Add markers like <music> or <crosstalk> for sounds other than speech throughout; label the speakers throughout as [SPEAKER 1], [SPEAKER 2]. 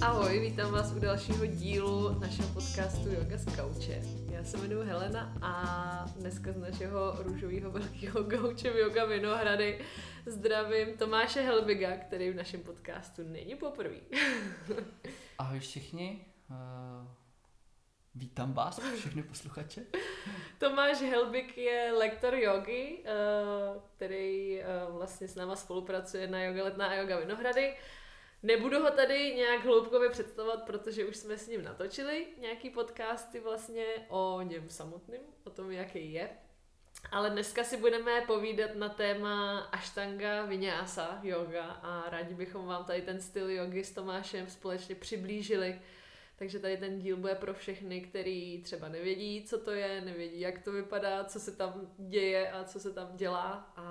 [SPEAKER 1] Ahoj, vítám vás u dalšího dílu našeho podcastu Yoga z Kauče. Já se jmenuji Helena a dneska z našeho růžového velkého <laughs> gauče v Yoga Vinohrady zdravím Tomáše Helbiga, který v našem podcastu není poprvé. <laughs>
[SPEAKER 2] Ahoj všichni, uh, vítám vás, všechny posluchače.
[SPEAKER 1] Tomáš Helbig je lektor jogy, uh, který uh, vlastně s náma spolupracuje na Yoga Letná a Yoga Vinohrady. Nebudu ho tady nějak hloubkově představovat, protože už jsme s ním natočili nějaký podcasty vlastně o něm samotným, o tom, jaký je. Ale dneska si budeme povídat na téma Ashtanga Vinyasa yoga a rádi bychom vám tady ten styl jogy s Tomášem společně přiblížili. Takže tady ten díl bude pro všechny, který třeba nevědí, co to je, nevědí, jak to vypadá, co se tam děje a co se tam dělá a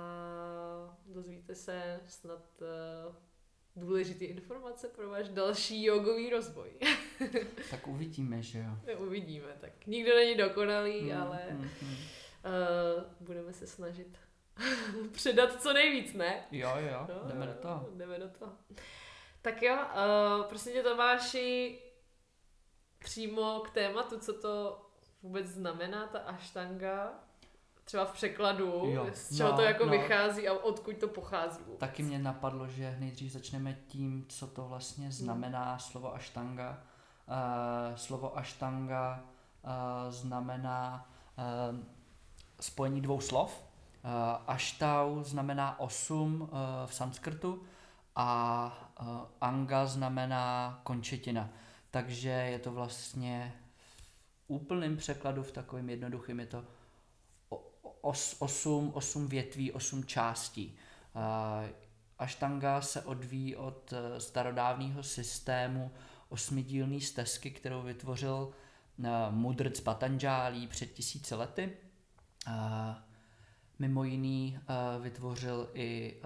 [SPEAKER 1] dozvíte se snad uh, důležité informace pro váš další jogový rozvoj. <laughs>
[SPEAKER 2] tak uvidíme, že jo?
[SPEAKER 1] Uvidíme, tak nikdo není dokonalý, mm, ale mm, mm. Uh, budeme se snažit <laughs> předat co nejvíc, ne?
[SPEAKER 2] Jo, jo, no, jdeme do toho.
[SPEAKER 1] Jdeme do toho. Tak jo, uh, prosím tě Tomáši, přímo k tématu, co to vůbec znamená, ta aštanga, třeba v překladu, jo, z čeho no, to jako no. vychází a odkud to pochází vůbec.
[SPEAKER 2] Taky mě napadlo, že nejdřív začneme tím, co to vlastně hmm. znamená hmm. slovo aštanga. Uh, slovo aštanga uh, znamená uh, spojení dvou slov. Uh, aštau znamená osm uh, v sanskrtu a uh, anga znamená končetina. Takže je to vlastně v úplném překladu, v takovém jednoduchém, je to os, osm, osm větví, osm částí. Aštanga se odvíjí od starodávného systému osmidílné stezky, kterou vytvořil mudrc Patanžálí před tisíci lety. Mimo jiný vytvořil i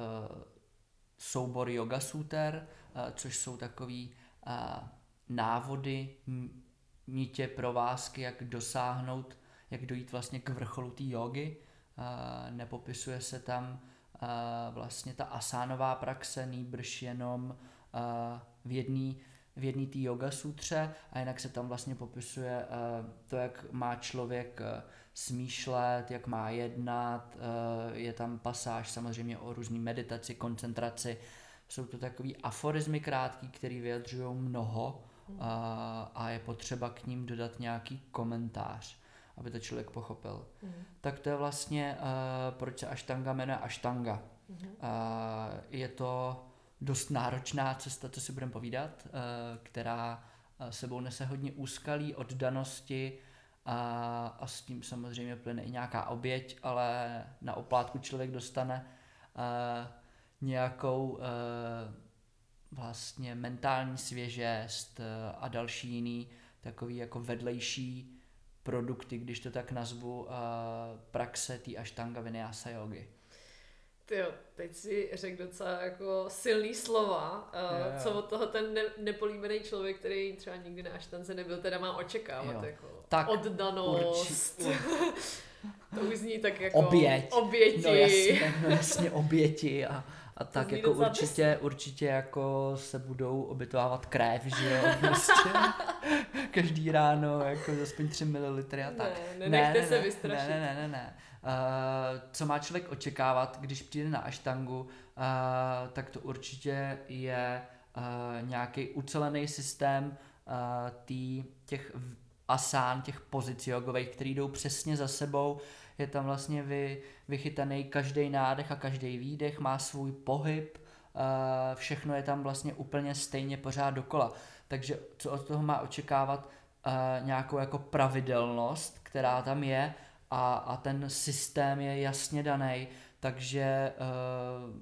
[SPEAKER 2] soubor Yoga Suter, což jsou takový návody, nítě provázky, jak dosáhnout, jak dojít vlastně k vrcholu té jogy. Nepopisuje se tam vlastně ta asánová praxe, nýbrž jenom v jedné v jedné té yoga sutře a jinak se tam vlastně popisuje to, jak má člověk smýšlet, jak má jednat, je tam pasáž samozřejmě o různé meditaci, koncentraci, jsou to takový aforizmy krátký, který vyjadřují mnoho a, a je potřeba k ním dodat nějaký komentář, aby to člověk pochopil. Mm. Tak to je vlastně, uh, proč se Ashtanga jmenuje Ashtanga. Mm. Uh, je to dost náročná cesta, co si budeme povídat, uh, která sebou nese hodně úskalí, oddanosti a, a s tím samozřejmě plyne i nějaká oběť, ale na oplátku člověk dostane uh, nějakou uh, vlastně mentální svěžest eh, a další jiný takový jako vedlejší produkty, když to tak nazvu, eh, praxe té Ashtanga Vinyasa yogy.
[SPEAKER 1] Ty jo, teď si řekl docela jako silný slova, uh, jo, jo. co od toho ten ne, nepolíbený člověk, který třeba nikdy na Ashtance nebyl, teda má očekávat, jo. jako tak oddanost. Urči, <laughs> to už zní tak jako
[SPEAKER 2] oběť.
[SPEAKER 1] oběti.
[SPEAKER 2] No jasně, no <laughs> jasně oběti a, a tak jako určitě, určitě jako se budou obytovávat krev, že jo, <laughs> prostě každý ráno jako aspoň 3 ml a tak.
[SPEAKER 1] Ne, ne, ne, se vystrašit.
[SPEAKER 2] Ne, ne, ne, ne. Uh, co má člověk očekávat, když přijde na aštangu, uh, tak to určitě je uh, nějaký ucelený systém uh, tý, těch asán, těch pozic jogových, který jdou přesně za sebou, je tam vlastně vy, vychytaný každý nádech a každý výdech, má svůj pohyb, uh, všechno je tam vlastně úplně stejně pořád dokola. Takže co od toho má očekávat uh, nějakou jako pravidelnost, která tam je a, a ten systém je jasně daný, takže uh,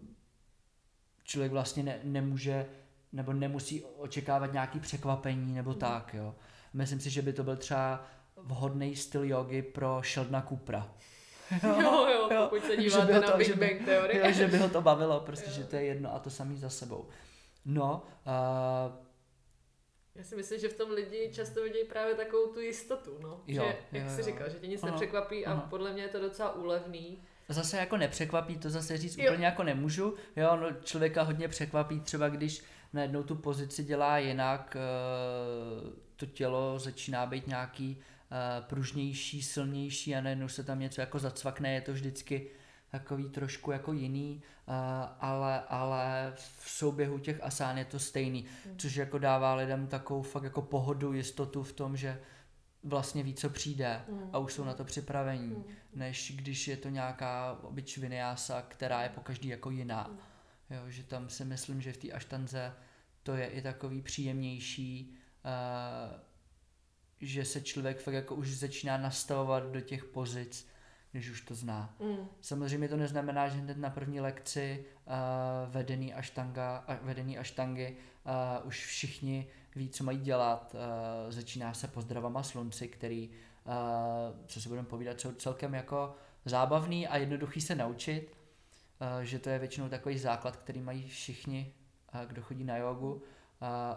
[SPEAKER 2] člověk vlastně ne, nemůže nebo nemusí očekávat nějaký překvapení nebo mm. tak, jo. Myslím si, že by to byl třeba vhodný styl jogy pro Sheldona Coopera.
[SPEAKER 1] Jo, jo, <laughs> jo, pokud se díváte na to, Big Bang Theory.
[SPEAKER 2] Jo, že by ho to bavilo, prostě, jo. že to je jedno a to samý za sebou. No, uh,
[SPEAKER 1] Já si myslím, že v tom lidi často vidějí právě takovou tu jistotu, no.
[SPEAKER 2] Jo,
[SPEAKER 1] že, jak
[SPEAKER 2] jo,
[SPEAKER 1] jsi říkal, že tě nic
[SPEAKER 2] Aha,
[SPEAKER 1] nepřekvapí a
[SPEAKER 2] aha.
[SPEAKER 1] podle mě je to docela úlevný.
[SPEAKER 2] Zase jako nepřekvapí, to zase říct
[SPEAKER 1] Jo.
[SPEAKER 2] úplně jako nemůžu. Jo, no, člověka hodně překvapí třeba, když najednou tu pozici dělá jinak, eh, to tělo začíná být nějaký pružnější, silnější a najednou se tam něco jako zacvakne, je to vždycky takový trošku jako jiný, eh, ale, ale v souběhu těch asán je to stejný,
[SPEAKER 1] Hmm.
[SPEAKER 2] což jako dává lidem takovou fakt jako pohodu, jistotu v tom, že vlastně ví, co přijde a už jsou na to připravení
[SPEAKER 1] Mm.
[SPEAKER 2] než když je to nějaká obyč vinyasa, která je po každý jako jiná. Jo, že tam si myslím, že v té aštanze to je i takový příjemnější, uh, že se člověk fakt jako už začíná nastavovat do těch pozic, když už to zná.
[SPEAKER 1] Mm.
[SPEAKER 2] Samozřejmě to neznamená, že hned na první lekci uh, vedený, aštanga, a, vedený aštangy uh, už všichni ví, co mají dělat. Uh, začíná se pozdravama slunci, který, uh, co si budeme povídat, jsou celkem jako zábavný a jednoduchý se naučit, uh, že to je většinou takový základ, který mají všichni, uh, kdo chodí na jogu uh,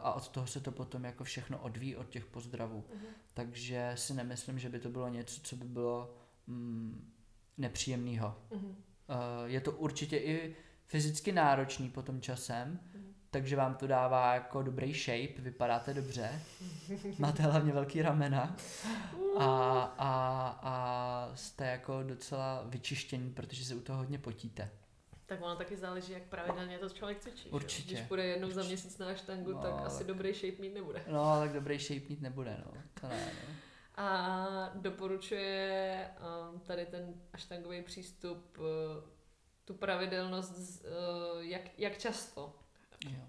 [SPEAKER 2] a od toho se to potom jako všechno odvíjí od těch pozdravů.
[SPEAKER 1] Mhm.
[SPEAKER 2] Takže si nemyslím, že by to bylo něco, co by bylo mm, nepříjemného.
[SPEAKER 1] Mhm.
[SPEAKER 2] Uh, je to určitě i fyzicky náročný potom časem,
[SPEAKER 1] Mhm.
[SPEAKER 2] takže vám to dává jako dobrý shape, vypadáte dobře, <laughs> máte hlavně velký ramena a, a, a jste jako docela vyčištění, protože se u toho hodně potíte.
[SPEAKER 1] Tak ono taky záleží, jak pravidelně to člověk cvičí. jo?
[SPEAKER 2] Určitě.
[SPEAKER 1] Když půjde jednou za
[SPEAKER 2] Určitě.
[SPEAKER 1] měsíc na štangu,
[SPEAKER 2] No,
[SPEAKER 1] tak asi dobrý shape mít nebude.
[SPEAKER 2] No, ale dobrý shape mít nebude, no. To ne, no. <laughs>
[SPEAKER 1] A doporučuje um, tady ten aštangový přístup, uh, tu pravidelnost, uh, jak, jak často?
[SPEAKER 2] Jo.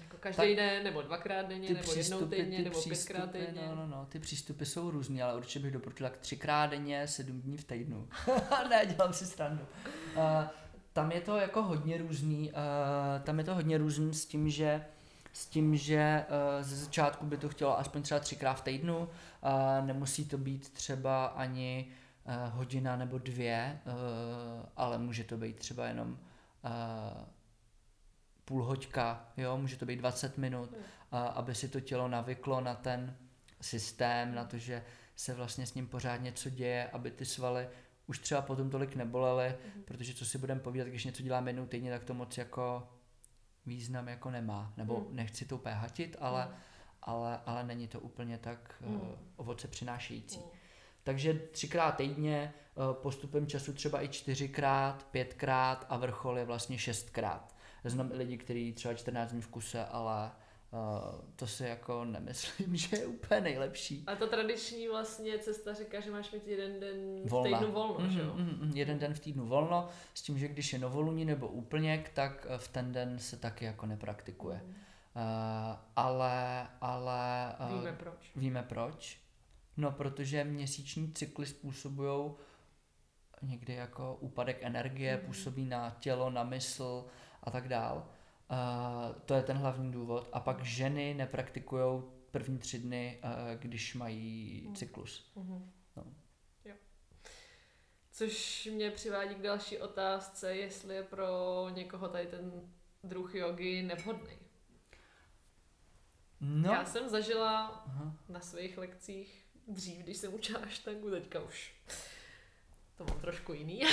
[SPEAKER 1] Jako každý
[SPEAKER 2] Tak
[SPEAKER 1] den, nebo dvakrát denně, nebo jednou
[SPEAKER 2] přístupy,
[SPEAKER 1] týdně,
[SPEAKER 2] ty
[SPEAKER 1] nebo pětkrát
[SPEAKER 2] přístupy,
[SPEAKER 1] týdně.
[SPEAKER 2] no, no, no, ty přístupy jsou různý, ale určitě bych doporučil tak třikrát denně, sedm dní v týdnu. <laughs> ne, dělám si srandu. Uh, tam je to jako hodně různý, uh, tam je to hodně různý s tím, že s tím, že uh, ze začátku by to chtělo aspoň třeba třikrát v týdnu, uh, nemusí to být třeba ani uh, hodina nebo dvě, uh, ale může to být třeba jenom uh, půl hoďka, jo, může to být 20 minut, a, aby si to tělo navyklo na ten systém, na to, že se vlastně s ním pořád něco děje, aby ty svaly už třeba potom tolik nebolely,
[SPEAKER 1] Mhm.
[SPEAKER 2] protože co si budeme povídat, když něco děláme jednou týdně, tak to moc jako význam jako nemá. Nebo
[SPEAKER 1] Hmm.
[SPEAKER 2] nechci to úplně hatit, ale,
[SPEAKER 1] Mm.
[SPEAKER 2] ale, ale není to úplně tak
[SPEAKER 1] Hmm.
[SPEAKER 2] uh, ovoce přinášející.
[SPEAKER 1] Mm.
[SPEAKER 2] Takže třikrát týdně, eh, postupem času třeba i čtyřikrát, pětkrát a vrchol je vlastně šestkrát. Znám i lidi, kteří třeba 14 dní v kuse, ale uh, to si jako nemyslím, <laughs> že je úplně nejlepší.
[SPEAKER 1] A ta tradiční vlastně cesta říká, že máš mít jeden den v
[SPEAKER 2] Volna.
[SPEAKER 1] týdnu volno, že jo?
[SPEAKER 2] Mhm, mhm, jeden den v týdnu volno, s tím, že když je novoluní nebo úplněk, tak eh, v ten den se taky jako nepraktikuje.
[SPEAKER 1] Mhm.
[SPEAKER 2] Uh, ale, ale uh,
[SPEAKER 1] Víme proč.
[SPEAKER 2] Víme proč? No, protože měsíční cykly způsobují někdy jako úpadek energie,
[SPEAKER 1] Mhm.
[SPEAKER 2] působí na tělo, na mysl a tak dál. Uh, to je ten hlavní důvod. A pak ženy nepraktikují první tři dny, uh, když mají
[SPEAKER 1] Mhm.
[SPEAKER 2] cyklus.
[SPEAKER 1] Mhm.
[SPEAKER 2] No.
[SPEAKER 1] Jo. Což mě přivádí k další otázce, jestli je pro někoho tady ten druh jogy nevhodný.
[SPEAKER 2] No,
[SPEAKER 1] Já jsem zažila
[SPEAKER 2] Aha.
[SPEAKER 1] na svých lekcích dřív, když jsem učila <laughs> aštangu, teďka už to mám trošku jiný. <laughs>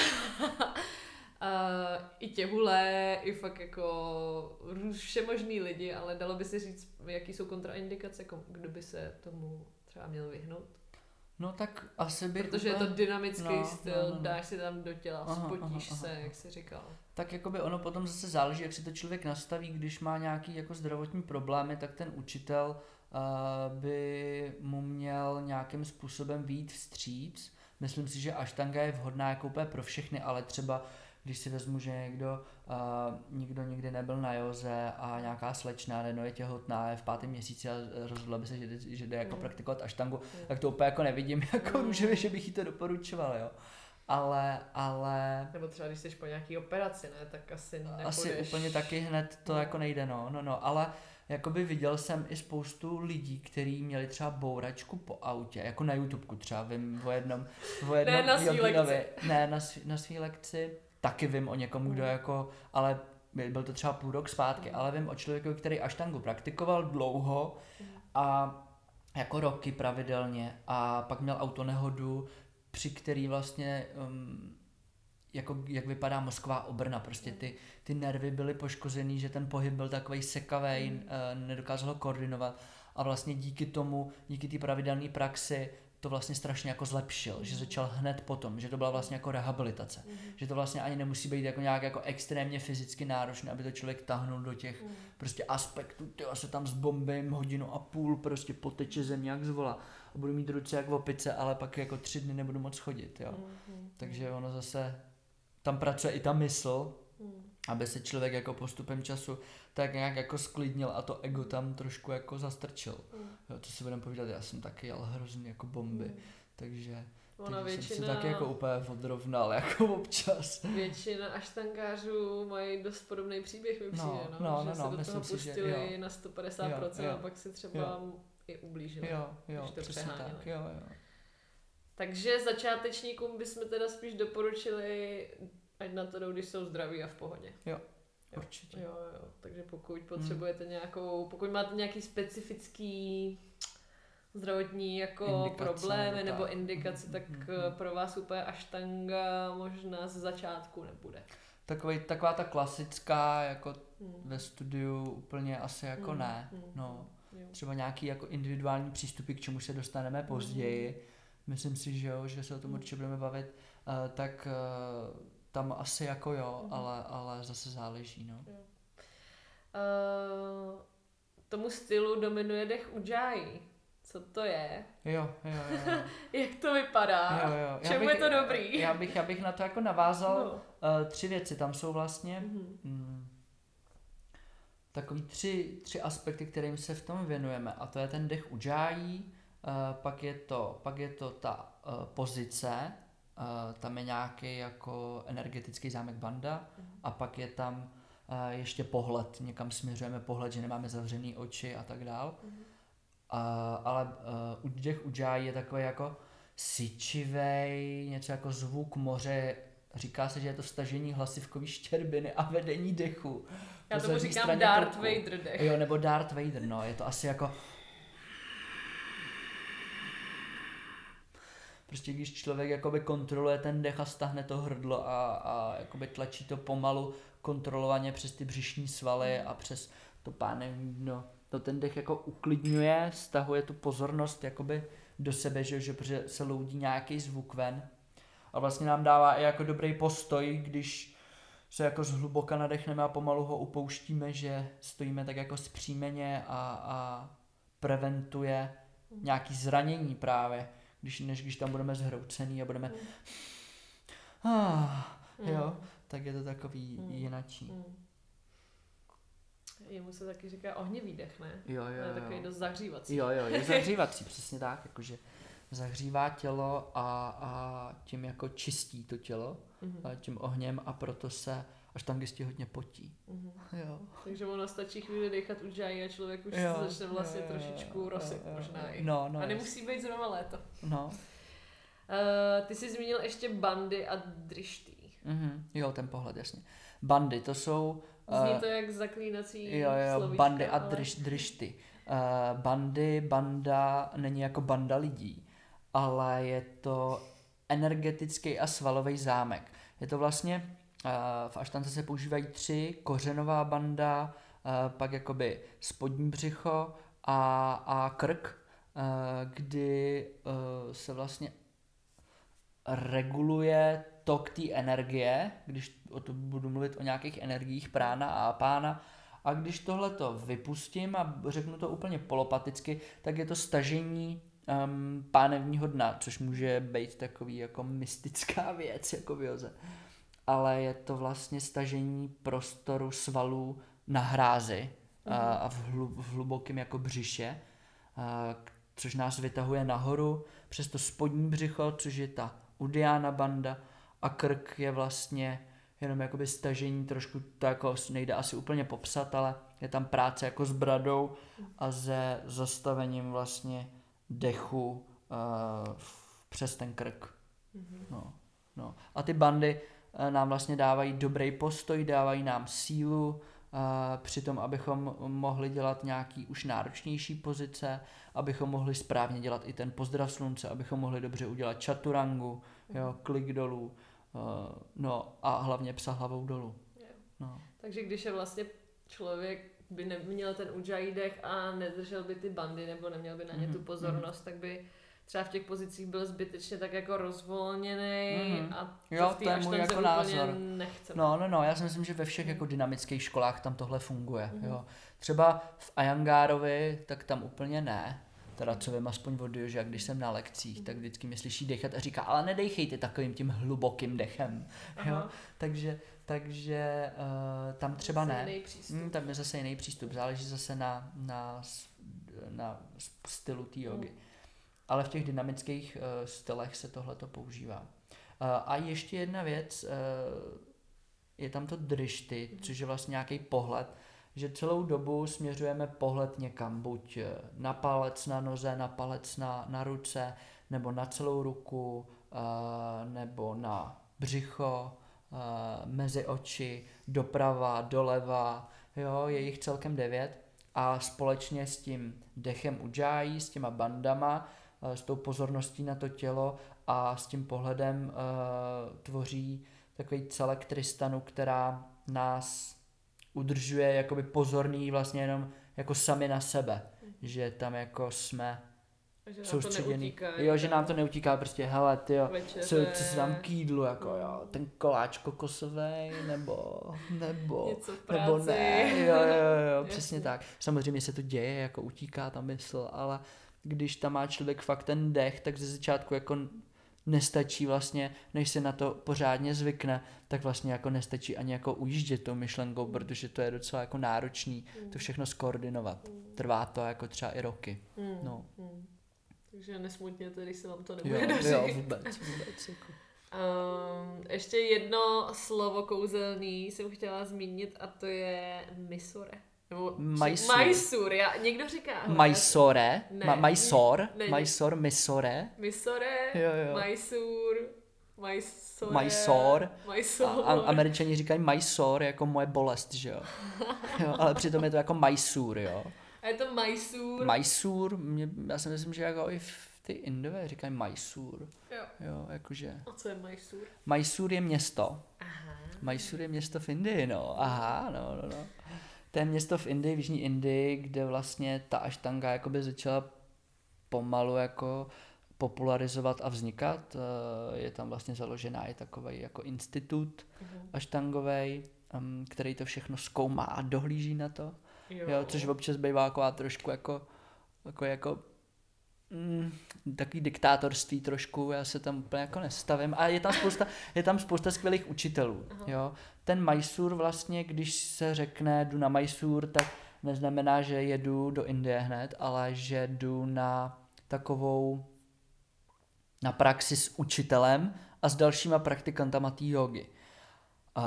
[SPEAKER 1] Uh, I těhule, i fakt jako všemožný lidi, ale dalo by se říct, jaký jsou kontraindikace, kdo by se tomu třeba měl vyhnout.
[SPEAKER 2] no tak asi bych
[SPEAKER 1] Protože je to
[SPEAKER 2] úplně-
[SPEAKER 1] dynamický
[SPEAKER 2] no,
[SPEAKER 1] styl,
[SPEAKER 2] no, no, no.
[SPEAKER 1] dáš si tam do těla,
[SPEAKER 2] Aha,
[SPEAKER 1] spotíš
[SPEAKER 2] aha,
[SPEAKER 1] se,
[SPEAKER 2] aha.
[SPEAKER 1] jak jsi říkal.
[SPEAKER 2] tak jakoby ono potom zase záleží, jak si to člověk nastaví, když má nějaký jako zdravotní problémy, tak ten učitel uh, by mu měl nějakým způsobem výjít vstříc. Myslím si, že aštanga je vhodná jako úplně pro všechny, ale třeba když si vezmu, že někdo, uh, nikdo nikdy nebyl na joze a nějaká slečna nebo je těhotná, je v pátém měsíci a rozhodla by se, že, jde- že jde jako
[SPEAKER 1] Mm.
[SPEAKER 2] praktikovat aštangu,
[SPEAKER 1] Mm.
[SPEAKER 2] tak to úplně jako nevidím <laughs> jako
[SPEAKER 1] Mm.
[SPEAKER 2] růžově, že bych jí to doporučoval, jo. Ale, ale
[SPEAKER 1] Nebo třeba když jsi po nějaký operaci, ne, tak asi nepůjdeš.
[SPEAKER 2] asi úplně taky hned to
[SPEAKER 1] No.
[SPEAKER 2] jako nejde, no, no, no, ale jakoby viděl jsem i spoustu lidí, kteří měli třeba bouračku po autě, jako na YouTubeku třeba, vím o jednom, o jednom
[SPEAKER 1] na svý lekci.
[SPEAKER 2] Ne, na svý, na svý lekci, taky vím o někom, kdo
[SPEAKER 1] Mm.
[SPEAKER 2] jako, ale byl to třeba půl rok zpátky,
[SPEAKER 1] Mm.
[SPEAKER 2] ale vím o člověku, který aštangu praktikoval dlouho a jako roky pravidelně a pak měl autonehodu, při který vlastně um, jako, jak vypadá mozková obrna, prostě ty, ty nervy byly poškozený, že ten pohyb byl takový sekavý, mm. uh, nedokázal ho koordinovat a vlastně díky tomu, díky té pravidelné praxi to vlastně strašně jako zlepšil, že začal hned potom, že to byla vlastně jako rehabilitace, mm. že to vlastně ani nemusí být jako nějak jako extrémně fyzicky náročné, aby to člověk tahnul do těch mm. prostě aspektů, ty se tam zbombím hodinu a půl, prostě poteče zem jak zvola a budu mít ruce jak v opice, ale pak jako tři dny nebudu moc chodit, jo. Mm. Takže ono zase, tam pracuje i ta mysl, mm. Aby se člověk jako postupem času tak nějak jako sklidnil a to ego tam trošku jako zastrčil. Mm. Jo, co si budeme povídat, já jsem taky jel hrozný jako bomby, mm. takže Ona většina... jsem si taky jako úplně odrovnal, jako občas.
[SPEAKER 1] Většina aštankářů mají dost podobný příběh, mi no, přijde, no, no, no, že no, se do toho pustili si, že na 150% jo, jo, a pak si třeba jo. i ublížili.
[SPEAKER 2] Jo, jo, když to přesně tak, jo, jo.
[SPEAKER 1] Takže začátečníkům bychom teda spíš doporučili, ať na to jdou, když jsou zdraví a v pohodě.
[SPEAKER 2] Jo, Určitě.
[SPEAKER 1] Jo, jo, takže pokud potřebujete hmm. nějakou, pokud máte nějaký specifický zdravotní jako indikace, problémy nebo, tak. indikace, hmm, tak hmm, hmm, hmm. pro vás úplně aštanga možná z začátku nebude.
[SPEAKER 2] Takový, taková ta klasická, jako hmm. ve studiu úplně asi jako hmm. ne. Hmm. No. Jo. Třeba nějaký jako individuální přístupy, k čemu se dostaneme později. Hmm. Myslím si, že jo, že se o tom určitě budeme bavit. Uh, tak uh, tam asi jako jo, mm. ale, ale zase záleží, no. Jo.
[SPEAKER 1] Uh, tomu stylu dominuje dech Ujjayi. Co to je?
[SPEAKER 2] Jo, jo, jo. <laughs>
[SPEAKER 1] Jak to vypadá? Jo, jo. Čemu bych, je to dobrý? <laughs>
[SPEAKER 2] Já bych, já bych na to jako navázal no. uh, tři věci. Tam jsou vlastně mm-hmm. mm, takový tři, tři aspekty, kterým se v tom věnujeme. A to je ten dech Ujjayi, uh, pak je to, pak je to ta uh, pozice, Uh, tam je nějaký jako energetický zámek banda mm. a pak je tam uh, ještě pohled, někam směřujeme pohled, že nemáme zavřený oči a tak dál. Uh, ale uh, Udech Ujjayi je takový jako syčivej, něco jako zvuk moře, říká se, že je to stažení hlasivkový štěrbiny a vedení dechu.
[SPEAKER 1] Já tomu říkám Darth Vader dech.
[SPEAKER 2] Jo, nebo Darth Vader, no, je to asi jako prostě když člověk jakoby kontroluje ten dech a stahne to hrdlo a, a jakoby tlačí to pomalu kontrolovaně přes ty břišní svaly a přes to pánevní dno, to ten dech jako uklidňuje, stahuje tu pozornost jakoby do sebe, že, že se loudí nějaký zvuk ven. A vlastně nám dává i jako dobrý postoj, když se jako zhluboka nadechneme a pomalu ho upouštíme, že stojíme tak jako zpřímeně a, a preventuje nějaký zranění právě když, než když tam budeme zhroucený a budeme mm. ah, mm. jo, tak je to takový mm. jinačí. Mm.
[SPEAKER 1] Jemu se taky říká ohnivý dech, ne?
[SPEAKER 2] Jo, jo,
[SPEAKER 1] je takový dost zahřívací.
[SPEAKER 2] Jo, jo, je <laughs> zahřívací, přesně tak, jakože zahřívá tělo a, a tím jako čistí to tělo mm-hmm. tím ohněm a proto se až tangisti hodně potí. Mm-hmm. Jo.
[SPEAKER 1] Takže ono stačí chvíli dechat u a člověk už jo, začne vlastně jo, jo, trošičku rosit možná i.
[SPEAKER 2] No, no,
[SPEAKER 1] a nemusí být zrovna léto.
[SPEAKER 2] No.
[SPEAKER 1] Uh, ty jsi zmínil ještě bandy a drišty.
[SPEAKER 2] Mm-hmm. Jo, ten pohled, jasně. Bandy, to jsou...
[SPEAKER 1] Uh, Zní to jak zaklínací
[SPEAKER 2] Jo, jo, slovíčka, bandy a ale... driš, drišty. Uh, bandy, banda není jako banda lidí, ale je to energetický a svalový zámek. Je to vlastně v aštance se používají tři, kořenová banda, pak jakoby spodní břicho a, a krk, kdy se vlastně reguluje tok té energie, když o to budu mluvit o nějakých energiích prána a pána, a když tohle to vypustím a řeknu to úplně polopaticky, tak je to stažení um, pánevního dna, což může být takový jako mystická věc, jako v joze ale je to vlastně stažení prostoru svalů na hrázi mm-hmm. a v, hlu, v hlubokém jako břiše, a, což nás vytahuje nahoru přes to spodní břicho, což je ta udiána banda a krk je vlastně jenom jakoby stažení, trošku to jako nejde asi úplně popsat, ale je tam práce jako s bradou a se zastavením vlastně dechu uh, přes ten krk. Mm-hmm. No, no. A ty bandy nám vlastně dávají dobrý postoj, dávají nám sílu, při tom, abychom mohli dělat nějaký už náročnější pozice, abychom mohli správně dělat i ten pozdrav slunce, abychom mohli dobře udělat čaturangu, jo, klik dolů, uh, no a hlavně psa hlavou dolů.
[SPEAKER 1] No. Takže když je vlastně člověk by neměl ten ujjayi dech a nedržel by ty bandy nebo neměl by na ně tu mhm, pozornost, mm-hmm. tak by třeba v těch pozicích byl zbytečně tak jako rozvolněný mm-hmm. a to
[SPEAKER 2] jo, to je můj jako názor. Nechce. No, no, no, já si myslím, že ve všech jako dynamických školách tam tohle funguje, mm-hmm. jo. Třeba v Ayangárovi, tak tam úplně ne, teda co vím aspoň od že když jsem na lekcích, tak vždycky mi slyší dechat a říká, ale nedejchejte takovým tím hlubokým dechem, jo, takže, takže uh, tam třeba zase ne, hmm, tam je zase jiný přístup, záleží zase na, na, na stylu té jogy. Hmm. Ale v těch dynamických uh, stylech se tohle to používá. Uh, a ještě jedna věc, uh, je tam to drišty, hmm. což je vlastně nějaký pohled, že celou dobu směřujeme pohled někam, buď eh, na palec na noze, na palec na, na ruce, nebo na celou ruku, uh, nebo na břicho, uh, mezi oči, doprava, doleva, jo, je jich celkem devět. A společně s tím dechem Ujjayi, s těma bandama, s tou pozorností na to tělo a s tím pohledem tvoří takový celek Tristanu, která nás udržuje jakoby pozorný vlastně jenom jako sami na sebe, že tam jako jsme
[SPEAKER 1] že soustředěný.
[SPEAKER 2] jo, že nám to neutíká prostě, hele, ty jo, co, co se tam k jídlu, jako jo, ten koláč kokosový, nebo, nebo, nebo ne, jo, jo, jo, jo <laughs> přesně tak. Samozřejmě se to děje, jako utíká ta mysl, ale když tam má člověk fakt ten dech, tak ze začátku jako nestačí vlastně, než se na to pořádně zvykne, tak vlastně jako nestačí ani jako ujíždět tou myšlenkou, protože to je docela jako náročný mm. to všechno skoordinovat. Mm. Trvá to jako třeba i roky. Mm. No.
[SPEAKER 1] Mm. Takže nesmutněte, když se vám to nebude jo, dařit.
[SPEAKER 2] Jo, vůbec, vůbec. Jako.
[SPEAKER 1] Um, ještě jedno slovo kouzelný jsem chtěla zmínit a to je misore. Nebo
[SPEAKER 2] Mysore.
[SPEAKER 1] Mysore, já, někdo říká.
[SPEAKER 2] Mysore, ne, Ma- Mysore, Mysore, Mysore.
[SPEAKER 1] Mysore, jo, jo. Mysore, Mysore.
[SPEAKER 2] Mysore. Mysore. A, a, američani říkají Mysore jako moje bolest, že jo. <laughs> jo. Ale přitom je to jako Mysore, jo.
[SPEAKER 1] A je to Mysore.
[SPEAKER 2] Mysore, mě, já si myslím, že jako i v ty Indové říkají Mysore. Jo. Jo, jakože.
[SPEAKER 1] A co je Mysore?
[SPEAKER 2] Mysore je město. Aha. Mysore je město v Indii, no. Aha, no, no, no to je město v Indii, v Jižní Indii, kde vlastně ta aštanga jakoby začala pomalu jako popularizovat a vznikat. Eh, je tam vlastně založená i takový jako institut uh-huh. aštangový, který to všechno zkoumá a dohlíží na to. Jo. Jo, což občas bývá jako trošku jako, jako, jako mm, takový diktátorství trošku, já se tam úplně jako nestavím. A je tam spousta, je tam spousta skvělých učitelů. Aha. Jo. Ten Mysore vlastně, když se řekne jdu na Mysore, tak neznamená, že jedu do Indie hned, ale že jdu na takovou na praxi s učitelem a s dalšíma praktikantama té jogy. Uh,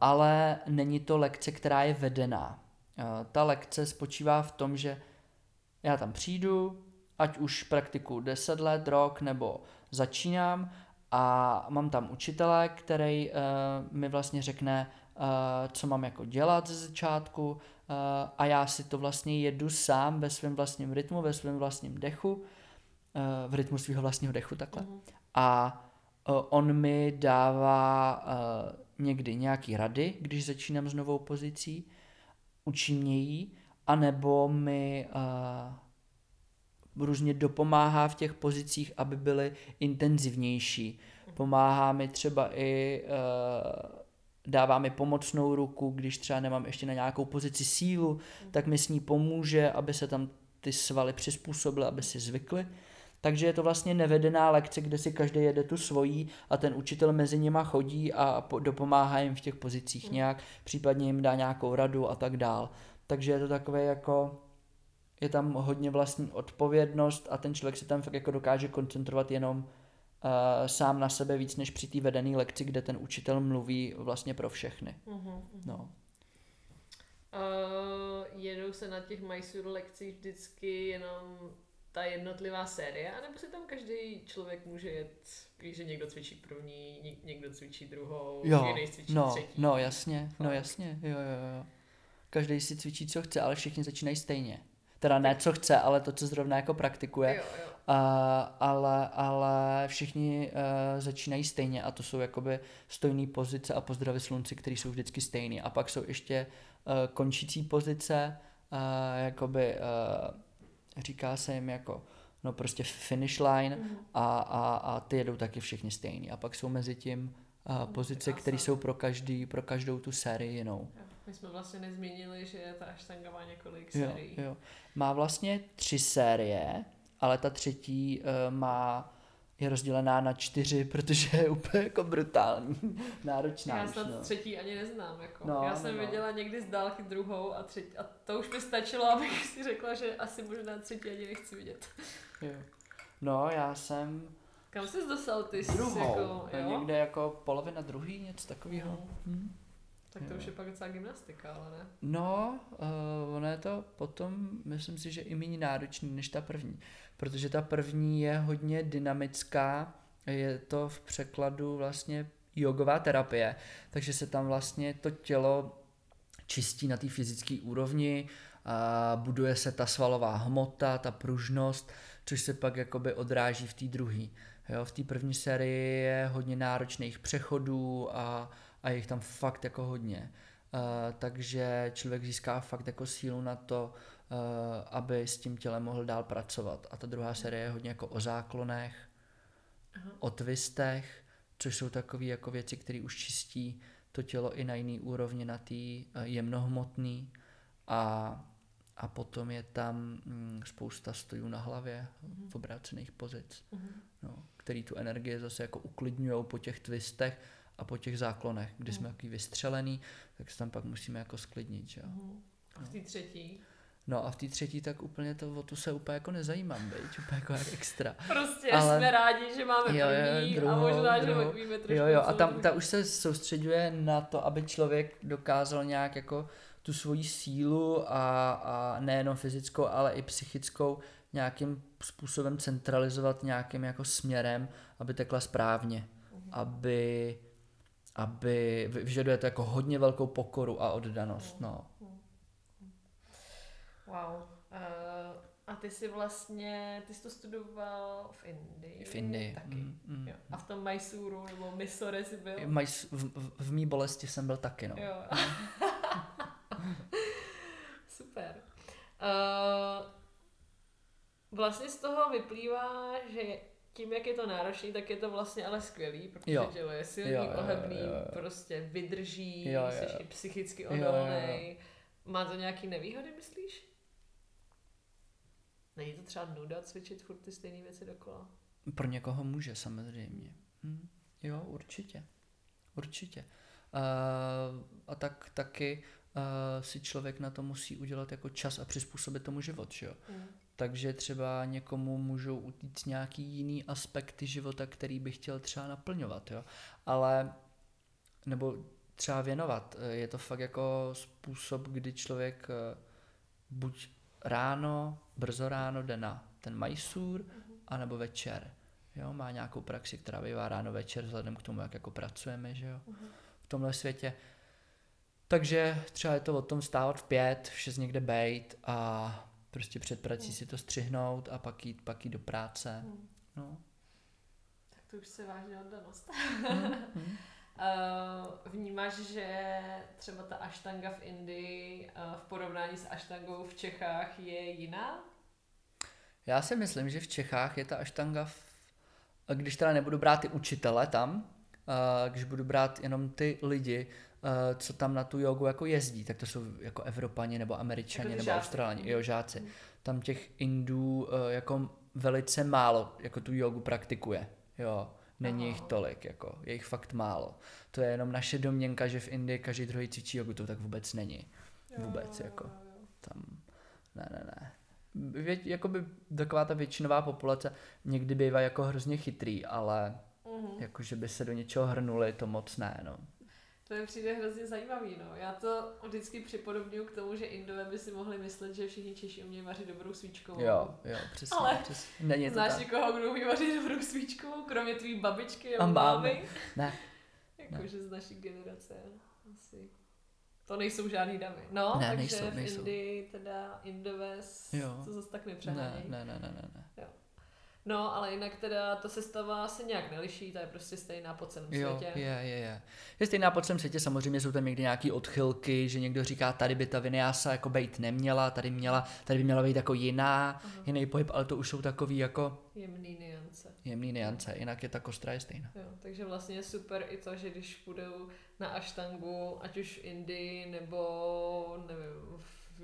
[SPEAKER 2] ale není to lekce, která je vedená. Uh, ta lekce spočívá v tom, že já tam přijdu, ať už praktiku 10 let, rok nebo začínám a mám tam učitele, který uh, mi vlastně řekne, uh, co mám jako dělat ze začátku uh, a já si to vlastně jedu sám ve svém vlastním rytmu, ve svém vlastním dechu, uh, v rytmu svého vlastního dechu takhle. Mm. A uh, on mi dává uh, někdy nějaký rady, když začínám s novou pozicí, učí mě jí, anebo mi uh, různě dopomáhá v těch pozicích, aby byly intenzivnější. Pomáhá mi třeba i, uh, dává mi pomocnou ruku, když třeba nemám ještě na nějakou pozici sílu, tak mi s ní pomůže, aby se tam ty svaly přizpůsobily, aby si zvykly. Takže je to vlastně nevedená lekce, kde si každý jede tu svojí a ten učitel mezi nima chodí a dopomáhá jim v těch pozicích nějak, případně jim dá nějakou radu a tak dál. Takže je to takové jako je tam hodně vlastní odpovědnost a ten člověk se tam fakt jako dokáže koncentrovat jenom uh, sám na sebe víc než při té vedené lekci, kde ten učitel mluví vlastně pro všechny. Uh-huh, No.
[SPEAKER 1] Uh, jedou se na těch Mysore lekcích vždycky jenom ta jednotlivá série, anebo si tam každý člověk může jet, když někdo cvičí první, někdo cvičí druhou,
[SPEAKER 2] jo, jiný cvičí no, třetí. No jasně, no jasně, jo, jo, jo. každý si cvičí, co chce, ale všichni začínají stejně. Teda ne, co chce, ale to, co zrovna jako praktikuje.
[SPEAKER 1] Jo, jo.
[SPEAKER 2] A, ale, ale všichni uh, začínají stejně a to jsou jakoby stojné pozice a pozdravy slunci, které jsou vždycky stejné. A pak jsou ještě uh, končící pozice, uh, jakoby uh, říká se jim jako no prostě finish line
[SPEAKER 1] Mhm.
[SPEAKER 2] a, a, a ty jedou taky všichni stejný. A pak jsou mezi tím uh, pozice, které jsou pro každý, pro každou tu sérii jinou.
[SPEAKER 1] Jo. My jsme vlastně nezmínili, že ta aštanga má několik
[SPEAKER 2] Jo,
[SPEAKER 1] sérií.
[SPEAKER 2] jo. Má vlastně tři série, ale ta třetí uh, má je rozdělená na čtyři, <laughs> protože je úplně jako brutální, <laughs> náročná
[SPEAKER 1] Já snad
[SPEAKER 2] no.
[SPEAKER 1] třetí ani neznám. Jako.
[SPEAKER 2] No,
[SPEAKER 1] Já
[SPEAKER 2] no,
[SPEAKER 1] jsem
[SPEAKER 2] no.
[SPEAKER 1] viděla někdy z dálky druhou a třetí. A to už mi stačilo, abych <laughs> si řekla, že asi možná třetí ani nechci vidět.
[SPEAKER 2] Jo. No, já jsem
[SPEAKER 1] Kam jsi dostal ty? jsi
[SPEAKER 2] druhou,
[SPEAKER 1] Jako,
[SPEAKER 2] jo?
[SPEAKER 1] jo?
[SPEAKER 2] někde jako polovina druhý, něco takového.
[SPEAKER 1] No. Tak to
[SPEAKER 2] Jo.
[SPEAKER 1] už je pak docela gymnastika, ale ne?
[SPEAKER 2] No, uh, ono je to potom, myslím si, že i méně náročný než ta první. Protože ta první je hodně dynamická, je to v překladu vlastně jogová terapie, takže se tam vlastně to tělo čistí na té fyzické úrovni, a buduje se ta svalová hmota, ta pružnost, což se pak jakoby odráží v té druhé. Jo, v té první sérii je hodně náročných přechodů a, a je jich tam fakt jako hodně. Uh, takže člověk získá fakt jako sílu na to, uh, aby s tím tělem mohl dál pracovat. A ta druhá série je hodně jako o záklonech,
[SPEAKER 1] Aha.
[SPEAKER 2] o twistech, což jsou takové jako věci, které už čistí to tělo i na jiný úrovni, na té uh, jemnohmotný. A, a potom je tam mm, spousta stojů na hlavě v obrácených pozic,
[SPEAKER 1] Mhm.
[SPEAKER 2] no, který tu energii zase jako uklidňují po těch twistech a po těch záklonech, kdy jsme takový vystřelený, tak se tam pak musíme jako sklidnit, že.
[SPEAKER 1] Mhm. A v té třetí?
[SPEAKER 2] No a v té třetí tak úplně to, o tu se úplně jako nezajímám, bejť, úplně jako jak extra.
[SPEAKER 1] Prostě
[SPEAKER 2] Ale-
[SPEAKER 1] jsme rádi, že máme
[SPEAKER 2] Jo, jo,
[SPEAKER 1] první a
[SPEAKER 2] druhou,
[SPEAKER 1] možná,
[SPEAKER 2] druhou.
[SPEAKER 1] že víme trošku
[SPEAKER 2] Jo, jo, a tam ta už se soustředuje na to, aby člověk dokázal nějak jako tu svoji sílu a, a nejenom fyzickou, ale i psychickou nějakým způsobem centralizovat nějakým jako směrem, aby tekla správně, aby, aby vy- vyžaduje to jako hodně velkou pokoru a oddanost, no.
[SPEAKER 1] Wow. Uh, a ty jsi vlastně, ty jsi to studoval v Indii.
[SPEAKER 2] V Indii.
[SPEAKER 1] Taky.
[SPEAKER 2] Mm, mm.
[SPEAKER 1] Jo. A v tom Mysuru nebo Mysore jsi byl?
[SPEAKER 2] Maj, v, v, v mý bolesti jsem byl taky, no.
[SPEAKER 1] Jo. <laughs> <laughs> Super. Uh, vlastně z toho vyplývá, že tím, jak je to náročný, tak je to vlastně ale skvělý, protože
[SPEAKER 2] Jo.
[SPEAKER 1] tělo je silný,
[SPEAKER 2] Jo, jo, jo,
[SPEAKER 1] pohybný,
[SPEAKER 2] jo, jo.
[SPEAKER 1] prostě vydrží,
[SPEAKER 2] Jo, jo,
[SPEAKER 1] jsi
[SPEAKER 2] jo.
[SPEAKER 1] i psychicky odolný. Má to nějaký nevýhody, myslíš? Není to třeba nuda cvičit furt ty stejné věci dokola?
[SPEAKER 2] Pro někoho může samozřejmě. Hm. Jo, určitě. Určitě. Uh, a tak taky uh, si člověk na to musí udělat jako čas a přizpůsobit tomu život, že jo.
[SPEAKER 1] Mm.
[SPEAKER 2] Takže třeba někomu můžou utíct nějaký jiný aspekty života, který by chtěl třeba naplňovat, jo. Ale, nebo třeba věnovat. Eh, Je to fakt jako způsob, kdy člověk eh, buď ráno, brzo ráno jde na ten Mysore, anebo večer. Jo, má nějakou praxi, která bývá ráno večer, vzhledem k tomu, jak jako pracujeme, že jo, v tomhle světě. Takže třeba je to o tom stávat v pět, v šest někde bejt a prostě před prací si to střihnout a pak jít, pak jít do práce.
[SPEAKER 1] Mm.
[SPEAKER 2] No.
[SPEAKER 1] Tak to už se vážně oddanost.
[SPEAKER 2] Mm.
[SPEAKER 1] Uh, <laughs> vnímáš, že třeba ta aštanga v Indii uh, v porovnání s aštangou v Čechách je jiná?
[SPEAKER 2] Já si myslím, že v Čechách je ta aštanga, v... když teda nebudu brát ty učitele tam, a když budu brát jenom ty lidi, co tam na tu jogu jako jezdí, tak to jsou jako Evropani nebo Američani
[SPEAKER 1] Jako
[SPEAKER 2] nebo. Australani, jo, žáci.
[SPEAKER 1] Mhm.
[SPEAKER 2] Tam těch Indů eh, jako velice málo jako tu jogu praktikuje, jo. Není
[SPEAKER 1] Aha.
[SPEAKER 2] jich tolik, jako, je jich fakt málo. To je jenom naše domněnka, že v Indii každý druhý cvičí jogu, to tak vůbec není. Vůbec, jako.
[SPEAKER 1] jo, jo.
[SPEAKER 2] Tam, ne, ne, ne. Vě, jakoby taková ta většinová populace někdy bývá jako hrozně chytrý, ale
[SPEAKER 1] Mhm.
[SPEAKER 2] jako, že by se do něčeho hrnuli, to moc ne, no.
[SPEAKER 1] To mi přijde hrozně zajímavý, no. Já to vždycky připodobňuji k tomu, že Indové by si mohli myslet, že všichni Češi umějí vařit dobrou svíčkovou.
[SPEAKER 2] Jo, jo, přesně,
[SPEAKER 1] Ale
[SPEAKER 2] přesně. Není to
[SPEAKER 1] Znáš
[SPEAKER 2] tak.
[SPEAKER 1] někoho, kdo umí vařit dobrou svíčkovou, kromě tvý babičky
[SPEAKER 2] A
[SPEAKER 1] mámy?
[SPEAKER 2] Ne.
[SPEAKER 1] Jakože z naší generace asi. To nejsou žádný davy. No,
[SPEAKER 2] Ne,
[SPEAKER 1] takže
[SPEAKER 2] nejsou,
[SPEAKER 1] v
[SPEAKER 2] nejsou.
[SPEAKER 1] Indii teda Indové
[SPEAKER 2] Jo.
[SPEAKER 1] to zase tak
[SPEAKER 2] Ne,
[SPEAKER 1] nepřehánějí.
[SPEAKER 2] ne, ne, ne, ne, ne.
[SPEAKER 1] No, ale jinak teda ta sestava se nějak neliší, ta je prostě stejná po celém
[SPEAKER 2] Jo,
[SPEAKER 1] světě.
[SPEAKER 2] je, je, je. Je stejná po celém světě, samozřejmě jsou tam někdy nějaký odchylky, že někdo říká, tady by ta Vinyasa jako být neměla, tady měla, tady by měla být jako jiná,
[SPEAKER 1] Aha.
[SPEAKER 2] jiný pohyb, ale to už jsou takový jako
[SPEAKER 1] Jemný niance.
[SPEAKER 2] jemný niance, jinak je ta kostra je stejná.
[SPEAKER 1] Jo, takže vlastně je super i to, že když půjdou na aštangu, ať už v Indii nebo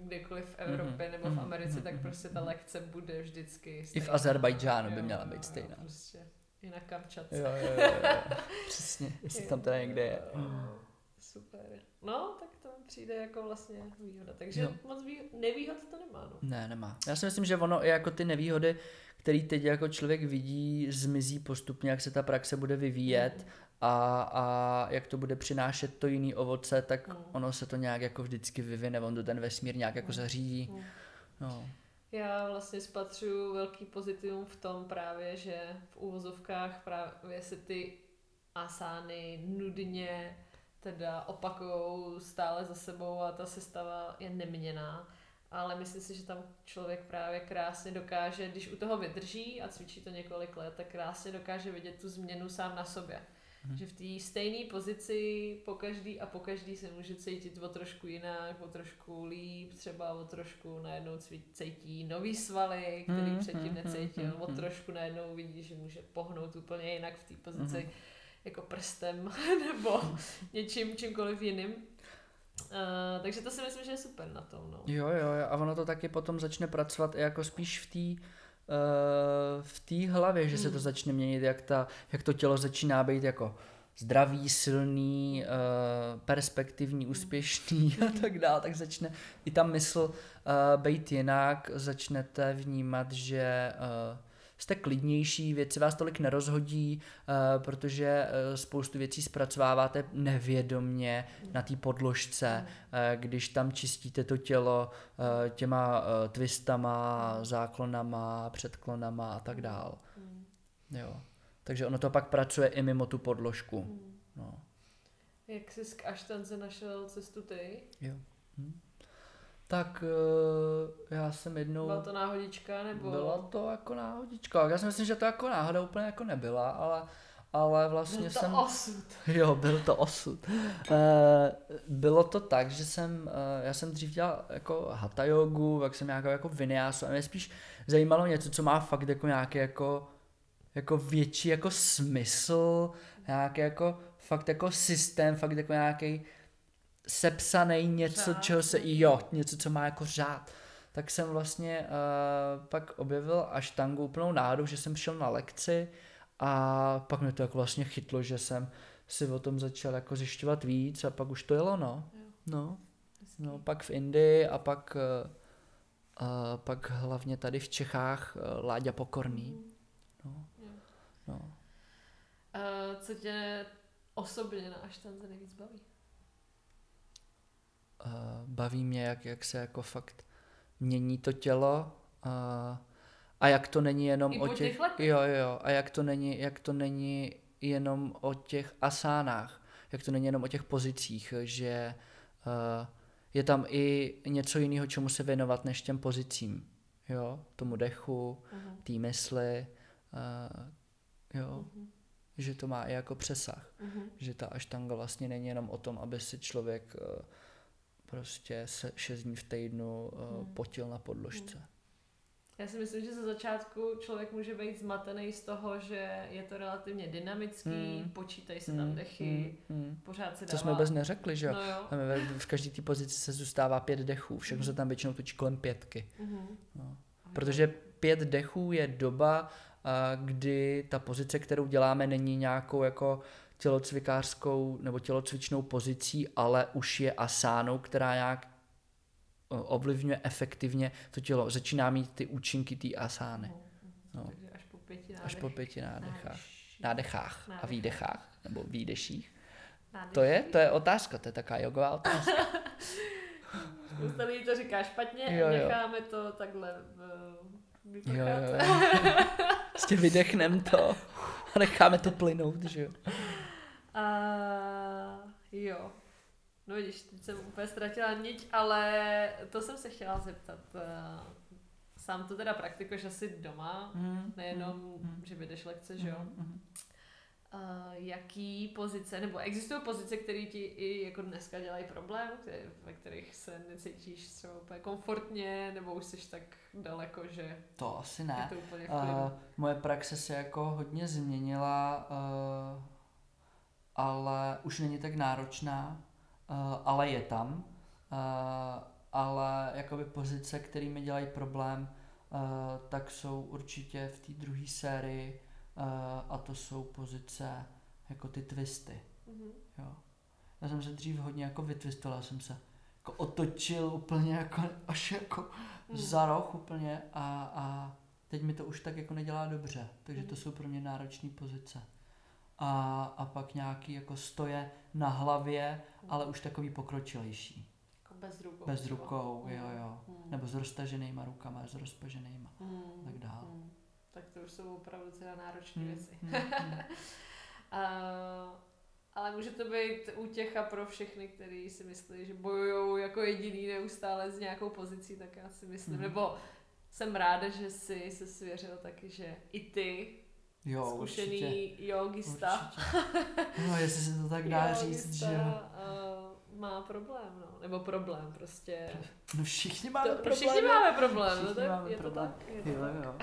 [SPEAKER 1] kdekoliv v Evropě
[SPEAKER 2] Mhm,
[SPEAKER 1] nebo v
[SPEAKER 2] mhm,
[SPEAKER 1] Americe,
[SPEAKER 2] mhm,
[SPEAKER 1] tak
[SPEAKER 2] mhm,
[SPEAKER 1] prostě ta
[SPEAKER 2] mhm.
[SPEAKER 1] lekce bude vždycky
[SPEAKER 2] I
[SPEAKER 1] stejná.
[SPEAKER 2] v Azerbajdžánu by
[SPEAKER 1] Jo,
[SPEAKER 2] měla
[SPEAKER 1] jo,
[SPEAKER 2] být
[SPEAKER 1] jo,
[SPEAKER 2] stejná.
[SPEAKER 1] Prostě. I na Kamčatce.
[SPEAKER 2] Jo, jo, jo, jo. <laughs> Přesně, jestli tam teda někde je.
[SPEAKER 1] Jo, Super. No, tak to mi přijde jako vlastně výhoda. Takže
[SPEAKER 2] Jo.
[SPEAKER 1] moc vý... nevýhod to nemá, no.
[SPEAKER 2] Ne, nemá. Já si myslím, že ono i jako ty nevýhody, který teď jako člověk vidí, zmizí postupně, jak se ta praxe bude vyvíjet a, a jak to bude přinášet to jiný ovoce, tak
[SPEAKER 1] Mm.
[SPEAKER 2] ono se to nějak jako vždycky vyvine, on to ten vesmír nějak jako
[SPEAKER 1] Mm.
[SPEAKER 2] zařídí.
[SPEAKER 1] Mm.
[SPEAKER 2] No.
[SPEAKER 1] Já vlastně spatřuju velký pozitivum v tom právě, že v úvozovkách právě se ty asány nudně teda opakujou stále za sebou a ta sestava je neměná. Ale myslím si, že tam člověk právě krásně dokáže, když u toho vydrží a cvičí to několik let, tak krásně dokáže vidět tu změnu sám na sobě.
[SPEAKER 2] Mhm.
[SPEAKER 1] Že v té stejné pozici po každý a po každý se může cítit o trošku jinak, o trošku líp, třeba o trošku najednou cítí nový svaly, který
[SPEAKER 2] Mhm,
[SPEAKER 1] předtím
[SPEAKER 2] mhm,
[SPEAKER 1] necítil,
[SPEAKER 2] mhm,
[SPEAKER 1] o
[SPEAKER 2] mhm.
[SPEAKER 1] trošku najednou vidí, že může pohnout úplně jinak v té pozici,
[SPEAKER 2] Mhm.
[SPEAKER 1] jako prstem <laughs> nebo něčím, čímkoliv jiným. Uh, takže to si myslím, že je super na tom, no.
[SPEAKER 2] Jo, jo, jo, a ono to taky potom začne pracovat i jako spíš v té v té hlavě, že se to
[SPEAKER 1] Mm.
[SPEAKER 2] začne měnit, jak, ta, jak to tělo začíná být jako zdravý, silný, uh, perspektivní, úspěšný a tak dále, tak začne i ta mysl uh, být jinak, začnete vnímat, že jste klidnější, věci vás tolik nerozhodí, uh, protože uh, spoustu věcí zpracováváte nevědomně na té podložce, eh, když tam čistíte to tělo eh, těma eh, twistama, záklonama, předklonama a tak dál.
[SPEAKER 1] Mm,
[SPEAKER 2] Jo. Takže ono to pak pracuje i mimo tu podložku.
[SPEAKER 1] mm.
[SPEAKER 2] No.
[SPEAKER 1] Jak jsi k Aštance našel cestu ty?
[SPEAKER 2] Jo. Hm. Tak eh, já jsem jednou...
[SPEAKER 1] Byla to náhodička nebo...
[SPEAKER 2] Byla to jako náhodička. Já si myslím, že to jako náhoda úplně jako nebyla, ale, ale vlastně
[SPEAKER 1] Byl to
[SPEAKER 2] jsem...
[SPEAKER 1] osud. <laughs>
[SPEAKER 2] Jo, byl to osud. Eh, Bylo to tak, že jsem, eh, já jsem dřív dělal jako hatha jogu, pak jsem nějakou jako vinyásu a mě spíš zajímalo něco, co má fakt jako nějaký jako, jako větší jako smysl, nějaký jako fakt jako systém, fakt jako nějaký sepsaný něco,
[SPEAKER 1] Řád.
[SPEAKER 2] čeho se, jo, něco, co má jako řád. Tak jsem vlastně uh, pak objevil aštangu úplnou náhodou, že jsem přišel na lekci a pak mě to jako vlastně chytlo, že jsem si o tom začal jako zjišťovat víc a pak už to jelo, no.
[SPEAKER 1] Jo.
[SPEAKER 2] No,
[SPEAKER 1] Hezký.
[SPEAKER 2] no pak v Indii a pak, uh, uh, pak hlavně tady v Čechách uh, Láďa Pokorný.
[SPEAKER 1] Mhm.
[SPEAKER 2] No,
[SPEAKER 1] Jo.
[SPEAKER 2] no.
[SPEAKER 1] A co tě osobně na Aštance nejvíc baví?
[SPEAKER 2] Uh, baví mě, jak, jak se jako fakt mění to tělo uh, a jak to není jenom
[SPEAKER 1] I
[SPEAKER 2] o těch,
[SPEAKER 1] těch
[SPEAKER 2] jo, jo, a jak to není, jak to není jenom o těch asánách, jak to není jenom o těch pozicích, že uh, je tam i něco jiného, čemu se věnovat, než těm pozicím, jo, tomu dechu,
[SPEAKER 1] Mhm.
[SPEAKER 2] té mysli, uh, jo,
[SPEAKER 1] Mhm.
[SPEAKER 2] že to má i jako přesah
[SPEAKER 1] Mhm.
[SPEAKER 2] že ta aštanga vlastně není jenom o tom, aby si člověk eh, prostě se šest dní v týdnu eh,
[SPEAKER 1] Hmm.
[SPEAKER 2] potil na podložce.
[SPEAKER 1] Já si myslím, že ze začátku člověk může být zmatený z toho, že je to relativně dynamický,
[SPEAKER 2] Mm.
[SPEAKER 1] počítají se tam dechy,
[SPEAKER 2] Hmm, hmm.
[SPEAKER 1] pořád se
[SPEAKER 2] To
[SPEAKER 1] dává...
[SPEAKER 2] jsme vůbec neřekli, že?
[SPEAKER 1] No jo.
[SPEAKER 2] Tam ve- V každé té pozici se zůstává pět dechů, všechno se tam většinou točí kolem pětky.
[SPEAKER 1] Mhm.
[SPEAKER 2] No. Protože pět dechů je doba, a kdy ta pozice, kterou děláme, není nějakou jako tělocvikářskou nebo tělocvičnou pozicí, ale už je asánou, která nějak o, ovlivňuje efektivně to tělo. Začíná mít ty účinky té asány. No.
[SPEAKER 1] Takže až po pěti nádech.
[SPEAKER 2] Až po pěti nádechách.
[SPEAKER 1] Nádech.
[SPEAKER 2] Nádechách a výdechách, nebo výdeších. To je, to je otázka, to je taková jogová otázka. <laughs>
[SPEAKER 1] Spousta lidí to říká špatně
[SPEAKER 2] Jo,
[SPEAKER 1] a
[SPEAKER 2] jo.
[SPEAKER 1] necháme to takhle v,
[SPEAKER 2] jo, jo. Prostě vydechnem to a necháme to plynout, že jo.
[SPEAKER 1] A jo. No vidíš, teď jsem úplně ztratila niť, ale to jsem se chtěla zeptat. eh, Sám to teda praktikuješ asi doma,
[SPEAKER 2] Mm,
[SPEAKER 1] nejenom,
[SPEAKER 2] mm,
[SPEAKER 1] že vedeš lekce, že jo?
[SPEAKER 2] mm, mm.
[SPEAKER 1] Uh, jaký pozice, nebo existují pozice, které ti i jako dneska dělají problém, které, ve kterých se necítíš třeba úplně komfortně, nebo už jsi tak daleko, že
[SPEAKER 2] To asi
[SPEAKER 1] je
[SPEAKER 2] ne.
[SPEAKER 1] to úplně v
[SPEAKER 2] Uh, moje praxe se jako hodně změnila, uh, ale už není tak náročná, uh, ale je tam. Uh, ale jakoby pozice, které mi dělají problém, uh, tak jsou určitě v té druhé sérii uh, a to jsou pozice jako ty twisty.
[SPEAKER 1] Mhm.
[SPEAKER 2] Jo. Já jsem se dřív hodně jako vytwistil, já jsem se jako otočil úplně jako až jako
[SPEAKER 1] Mm.
[SPEAKER 2] za roh úplně a, a teď mi to už tak jako nedělá dobře, takže to
[SPEAKER 1] Mhm.
[SPEAKER 2] jsou pro mě náročné pozice. A, a pak nějaký jako stoje na hlavě, ale už takový pokročilejší.
[SPEAKER 1] Jako bez rukou.
[SPEAKER 2] Bez
[SPEAKER 1] třeba.
[SPEAKER 2] rukou,
[SPEAKER 1] Mhm.
[SPEAKER 2] jo jo.
[SPEAKER 1] Mhm.
[SPEAKER 2] Nebo s roztaženýma rukama, s rozpaženýma.
[SPEAKER 1] Mhm.
[SPEAKER 2] tak dál.
[SPEAKER 1] Mhm. Tak to už jsou opravdu teda náročné
[SPEAKER 2] Hmm,
[SPEAKER 1] věci.
[SPEAKER 2] hmm, hmm. <laughs>
[SPEAKER 1] A, ale může to být útěcha pro všechny, kteří si myslí, že bojují jako jediný neustále s nějakou pozicí, tak já si myslím,
[SPEAKER 2] Mhm.
[SPEAKER 1] nebo jsem ráda, že jsi se svěřil taky, že i ty,
[SPEAKER 2] Jo,
[SPEAKER 1] zkušený
[SPEAKER 2] určitě.
[SPEAKER 1] jogista,
[SPEAKER 2] Určitě. No, jestli se to tak dá říct, že
[SPEAKER 1] uh, má problém, no. Nebo problém, prostě.
[SPEAKER 2] No všichni máme
[SPEAKER 1] To,
[SPEAKER 2] problémy.
[SPEAKER 1] všichni máme problém, no,
[SPEAKER 2] Všichni
[SPEAKER 1] tak,
[SPEAKER 2] máme
[SPEAKER 1] je to
[SPEAKER 2] problém.
[SPEAKER 1] tak. Je to
[SPEAKER 2] Jo,
[SPEAKER 1] tak.
[SPEAKER 2] jo.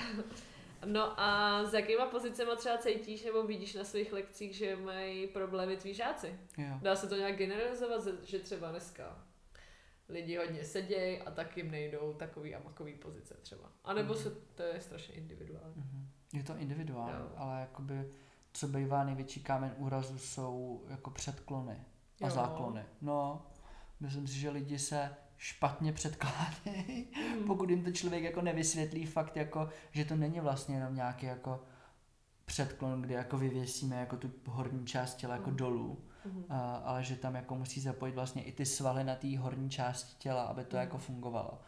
[SPEAKER 1] No a s jakýma pozicema třeba cítíš nebo vidíš na svých lekcích, že mají problémy tví žáci?
[SPEAKER 2] jo.
[SPEAKER 1] Dá se to nějak generalizovat, že třeba dneska lidi hodně sedějí a tak jim nejdou takový a makový pozice třeba. A nebo
[SPEAKER 2] Mhm.
[SPEAKER 1] se, to je strašně individuální.
[SPEAKER 2] Mhm. Je to individuální,
[SPEAKER 1] Jo.
[SPEAKER 2] ale jakoby, co bývá největší kámen úrazu, jsou jako předklony a
[SPEAKER 1] Jo.
[SPEAKER 2] záklony. No, myslím si, že lidi se špatně předkládají,
[SPEAKER 1] Mhm.
[SPEAKER 2] pokud jim to člověk jako nevysvětlí fakt jako, že to není vlastně jenom nějaký jako předklon, kdy jako vyvěsíme jako tu horní část těla jako
[SPEAKER 1] Mhm.
[SPEAKER 2] dolů,
[SPEAKER 1] Mhm.
[SPEAKER 2] a, ale že tam jako musí zapojit vlastně i ty svaly na té horní části těla, aby to
[SPEAKER 1] Mhm.
[SPEAKER 2] jako fungovalo.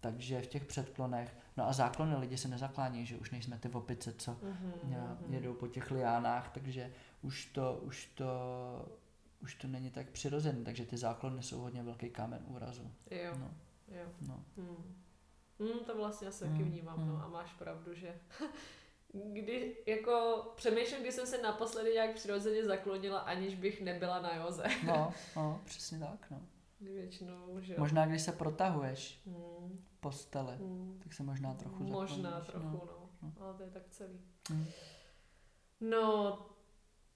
[SPEAKER 2] Takže v těch předklonech, no a záklony lidi se nezaklání, že už nejsme ty opice, co
[SPEAKER 1] Mhm,
[SPEAKER 2] ja,
[SPEAKER 1] mhm.
[SPEAKER 2] jedou po těch liánách, takže už to, už to, už to není tak přirozené, takže ty záklony jsou hodně velký kámen úrazu.
[SPEAKER 1] Jo,
[SPEAKER 2] No,
[SPEAKER 1] jo.
[SPEAKER 2] no.
[SPEAKER 1] Hmm. Hmm, to vlastně asi taky
[SPEAKER 2] Hmm,
[SPEAKER 1] vnímám,
[SPEAKER 2] hmm.
[SPEAKER 1] no a máš pravdu, že <laughs> kdy, jako přemýšlím, kdy jsem se naposledy nějak přirozeně zaklonila, aniž bych nebyla na joze.
[SPEAKER 2] No, <laughs> no, přesně tak, no.
[SPEAKER 1] Většinou, že jo.
[SPEAKER 2] Možná, když se protahuješ v posteli,
[SPEAKER 1] hmm.
[SPEAKER 2] tak se možná trochu
[SPEAKER 1] Možná
[SPEAKER 2] zakloníš,
[SPEAKER 1] trochu,
[SPEAKER 2] no.
[SPEAKER 1] no.
[SPEAKER 2] no.
[SPEAKER 1] Ale to je tak celý.
[SPEAKER 2] Hmm.
[SPEAKER 1] No,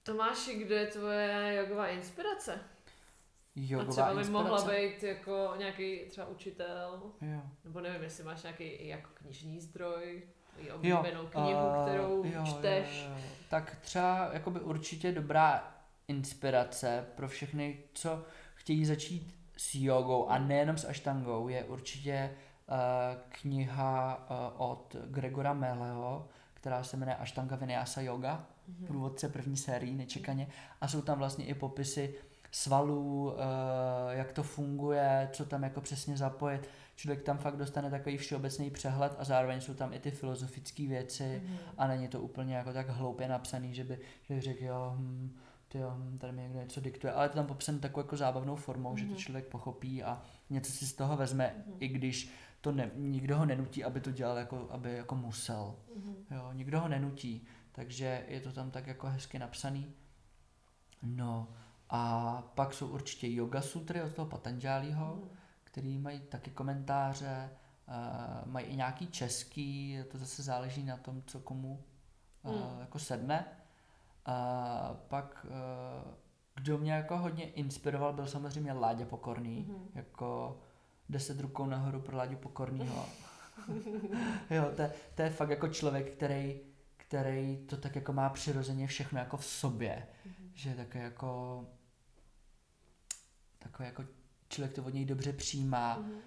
[SPEAKER 1] Tomáši, kdo je tvoje jogová inspirace? A
[SPEAKER 2] Jogová
[SPEAKER 1] třeba by
[SPEAKER 2] inspirace.
[SPEAKER 1] mohla být jako nějaký třeba učitel,
[SPEAKER 2] Jo.
[SPEAKER 1] nebo nevím, jestli máš nějaký jako knižní zdroj, oblíbenou knihu,
[SPEAKER 2] eh,
[SPEAKER 1] kterou
[SPEAKER 2] jo,
[SPEAKER 1] čteš.
[SPEAKER 2] Jo, jo, jo. Tak třeba jakoby určitě dobrá inspirace pro všechny, co chtějí začít s jogou a nejenom s aštangou, je určitě uh, kniha uh, od Gregora Meleho, která se jmenuje Ashtanga Vinyasa Yoga,
[SPEAKER 1] Mhm.
[SPEAKER 2] průvodce první sérii, nečekaně. A jsou tam vlastně i popisy svalů, eh, jak to funguje, co tam jako přesně zapojit. Člověk tam fakt dostane takový všeobecný přehled a zároveň jsou tam i ty filozofické věci
[SPEAKER 1] Mhm.
[SPEAKER 2] a není to úplně jako tak hloupě napsaný, že by že řekl, jo, hm, tyjo, hm, tady mi někdo něco diktuje, ale je to tam popsané takovou jako zábavnou formou, že to
[SPEAKER 1] Mhm.
[SPEAKER 2] člověk pochopí a něco si z toho vezme,
[SPEAKER 1] Mhm.
[SPEAKER 2] i když to ne, nikdo ho nenutí, aby to dělal, jako, aby jako musel.
[SPEAKER 1] Mhm.
[SPEAKER 2] Jo, nikdo ho nenutí, takže je to tam tak jako hezky napsaný. No a pak jsou určitě yoga sutry od toho Patanjaliho,
[SPEAKER 1] Mhm.
[SPEAKER 2] který mají taky komentáře, uh, mají i nějaký český, to zase záleží na tom, co komu uh,
[SPEAKER 1] Mm.
[SPEAKER 2] jako sedne. A pak, uh, kdo mě jako hodně inspiroval, byl samozřejmě Láďa Pokorný,
[SPEAKER 1] Mhm.
[SPEAKER 2] jako deset rukou nahoru pro Láďu Pokornýho. <laughs> jo, to, je- to je fakt jako člověk, který, který to tak jako má přirozeně všechno jako v sobě,
[SPEAKER 1] Mhm.
[SPEAKER 2] že je také jako takový jako člověk to od něj dobře přijímá
[SPEAKER 1] Mhm.
[SPEAKER 2] uh,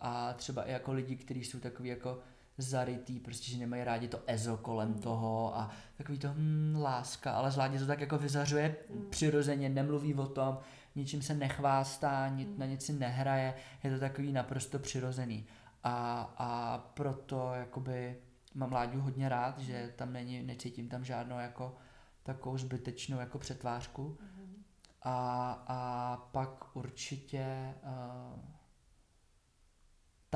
[SPEAKER 2] a třeba i jako lidi, kteří jsou takový jako zarytý, prostě, že nemají rádi to ezo kolem
[SPEAKER 1] Mhm.
[SPEAKER 2] toho a takový to hm, láska, ale zvládně to tak jako vyzařuje
[SPEAKER 1] Mhm.
[SPEAKER 2] přirozeně, nemluví o tom, ničím se nechvástá, ni,
[SPEAKER 1] Mhm.
[SPEAKER 2] na nic si nehraje, je to takový naprosto přirozený. A, a proto jakoby mám Láďu hodně rád, že tam není, necítím tam žádnou jako takovou zbytečnou jako přetvářku.
[SPEAKER 1] Mhm.
[SPEAKER 2] A, a pak určitě uh,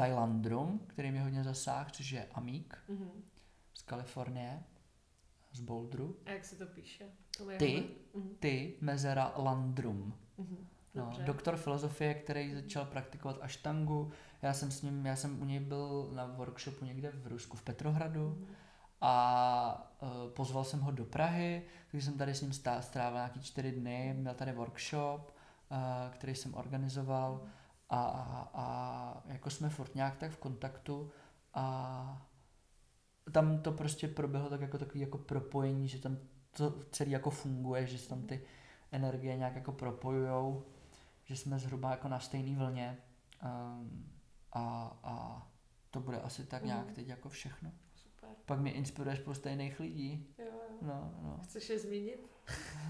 [SPEAKER 2] Thailandrum, který mě hodně zasáhl, což je Amík
[SPEAKER 1] Mhm.
[SPEAKER 2] z Kalifornie, z Boulderu.
[SPEAKER 1] A jak se to píše? To je
[SPEAKER 2] Ty?
[SPEAKER 1] Mhm.
[SPEAKER 2] Ty, mezera Landrum.
[SPEAKER 1] Mhm.
[SPEAKER 2] No, doktor filozofie, který začal praktikovat aštangu. Já jsem s ním, já jsem u něj byl na workshopu někde v Rusku, v Petrohradu
[SPEAKER 1] Mhm.
[SPEAKER 2] a uh, pozval jsem ho do Prahy, takže jsem tady s ním stá, strávil nějaký čtyři dny, měl tady workshop, uh, který jsem organizoval a, a, a jako jsme furt nějak tak v kontaktu a tam to prostě proběhlo tak jako takový jako propojení, že tam to celý jako funguje, že se tam ty energie nějak jako propojujou, že jsme zhruba jako na stejné vlně um, a, a to bude asi tak nějak
[SPEAKER 1] Mhm.
[SPEAKER 2] teď jako všechno.
[SPEAKER 1] Super.
[SPEAKER 2] Pak mě inspiruje spousta jiných lidí.
[SPEAKER 1] Jo, jo.
[SPEAKER 2] No, no.
[SPEAKER 1] Chceš je zmínit?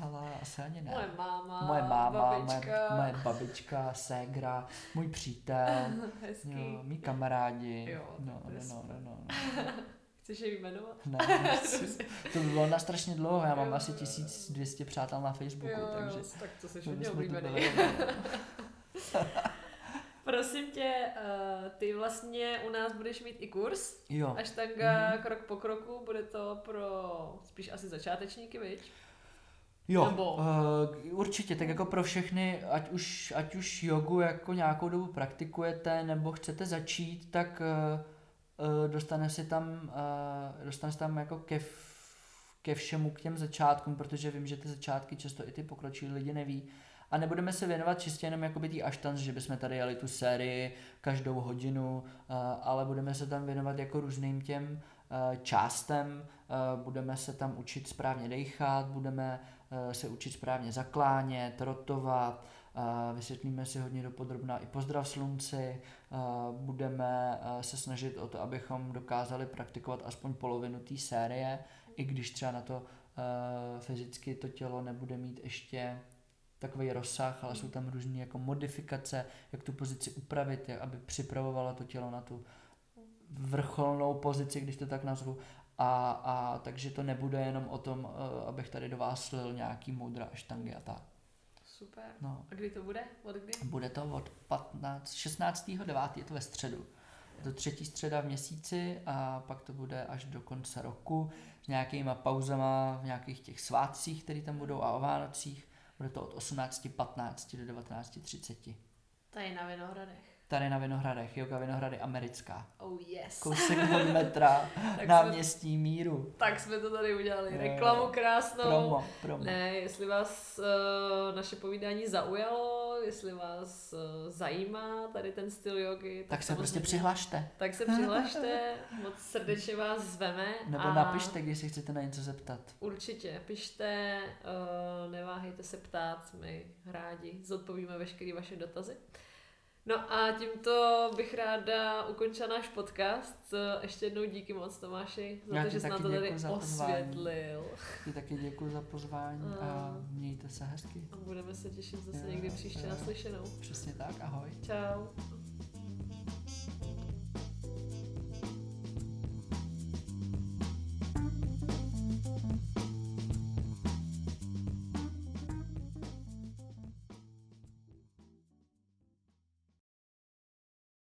[SPEAKER 2] Ale asi ani ne.
[SPEAKER 1] Moje máma,
[SPEAKER 2] moje máma,
[SPEAKER 1] babička.
[SPEAKER 2] moje, moje babička, ségra, můj přítel, <laughs>
[SPEAKER 1] Hezký.
[SPEAKER 2] jo, mý kamarádi.
[SPEAKER 1] Jo, tak
[SPEAKER 2] no, no, no, no, no, <laughs> no.
[SPEAKER 1] Chceš je jmenovat?
[SPEAKER 2] Ne, nechci. <laughs> to by bylo na strašně dlouho, já mám
[SPEAKER 1] Jo,
[SPEAKER 2] asi
[SPEAKER 1] jo.
[SPEAKER 2] 1200 přátel na Facebooku,
[SPEAKER 1] jo,
[SPEAKER 2] takže
[SPEAKER 1] jo, tak to jsi
[SPEAKER 2] to
[SPEAKER 1] hodně oblíbený.
[SPEAKER 2] byli.
[SPEAKER 1] Prosím tě, uh, ty vlastně u nás budeš mít i kurz,
[SPEAKER 2] Jo,
[SPEAKER 1] až tanga
[SPEAKER 2] Mhm.
[SPEAKER 1] krok po kroku, bude to pro spíš asi začátečníky, viď?
[SPEAKER 2] Jo,
[SPEAKER 1] Nebo-
[SPEAKER 2] uh, určitě, tak jako pro všechny, ať už, ať už jogu jako nějakou dobu praktikujete, nebo chcete začít, tak uh, uh, dostane se tam, uh, dostane se tam jako ke, v- ke všemu, k těm začátkům, protože vím, že ty začátky často i ty pokročilí lidi neví. A nebudeme se věnovat čistě jenom jakoby tý aštanc, že bychom tady jeli tu sérii každou hodinu, uh, ale budeme se tam věnovat jako různým těm uh, částem, uh, budeme se tam učit správně dechat, budeme se učit správně zaklánět, rotovat, eh, vysvětlíme si hodně dopodrobná i pozdrav slunci, eh, budeme eh, se snažit o to, abychom dokázali praktikovat aspoň polovinu té série, i když třeba na to eh, fyzicky to tělo nebude mít ještě takový rozsah, ale jsou tam různé jako modifikace, jak tu pozici upravit, aby připravovalo to tělo na tu vrcholnou pozici, když to tak nazvu. A, a takže to nebude jenom o tom, eh, abych tady do vás slil nějaký moudra štangy a tak.
[SPEAKER 1] Super.
[SPEAKER 2] No.
[SPEAKER 1] A kdy to bude? Od kdy?
[SPEAKER 2] Bude to od 15, 16. 9. je to ve středu. Je to třetí středa v měsíci a pak to bude až do konce roku s nějakýma pauzama v nějakých těch svátcích, které tam budou a o Vánocích. Bude to od 18.15 do 19.30.
[SPEAKER 1] Tady na Vinohradech.
[SPEAKER 2] Tady na Vinohradech, Yoga Vinohrady americká.
[SPEAKER 1] Oh yes.
[SPEAKER 2] Kousek <laughs> od metra,
[SPEAKER 1] Tak
[SPEAKER 2] náměstí míru.
[SPEAKER 1] Tak jsme to tady udělali.
[SPEAKER 2] Jo,
[SPEAKER 1] Reklamu krásnou.
[SPEAKER 2] Promo, promo.
[SPEAKER 1] Ne, jestli vás uh, naše povídání zaujalo, jestli vás uh, zajímá tady ten styl jogy,
[SPEAKER 2] Tak se
[SPEAKER 1] samozřejmě-
[SPEAKER 2] prostě přihlašte.
[SPEAKER 1] Tak se přihlašte, <laughs> moc srdečně vás zveme.
[SPEAKER 2] Nebo
[SPEAKER 1] a
[SPEAKER 2] napište, když se chcete na něco zeptat.
[SPEAKER 1] Určitě, pište, uh, neváhejte se ptát, my rádi zodpovíme veškeré vaše dotazy. No a tímto bych ráda ukončila náš podcast. Ještě jednou díky moc Tomáši za
[SPEAKER 2] Já
[SPEAKER 1] to,
[SPEAKER 2] ti
[SPEAKER 1] že jsi nám to tady osvětlil.
[SPEAKER 2] I taky děkuji za pozvání a mějte se hezky.
[SPEAKER 1] A budeme se těšit zase někdy příště naslyšenou.
[SPEAKER 2] Přesně tak, ahoj.
[SPEAKER 1] Čau.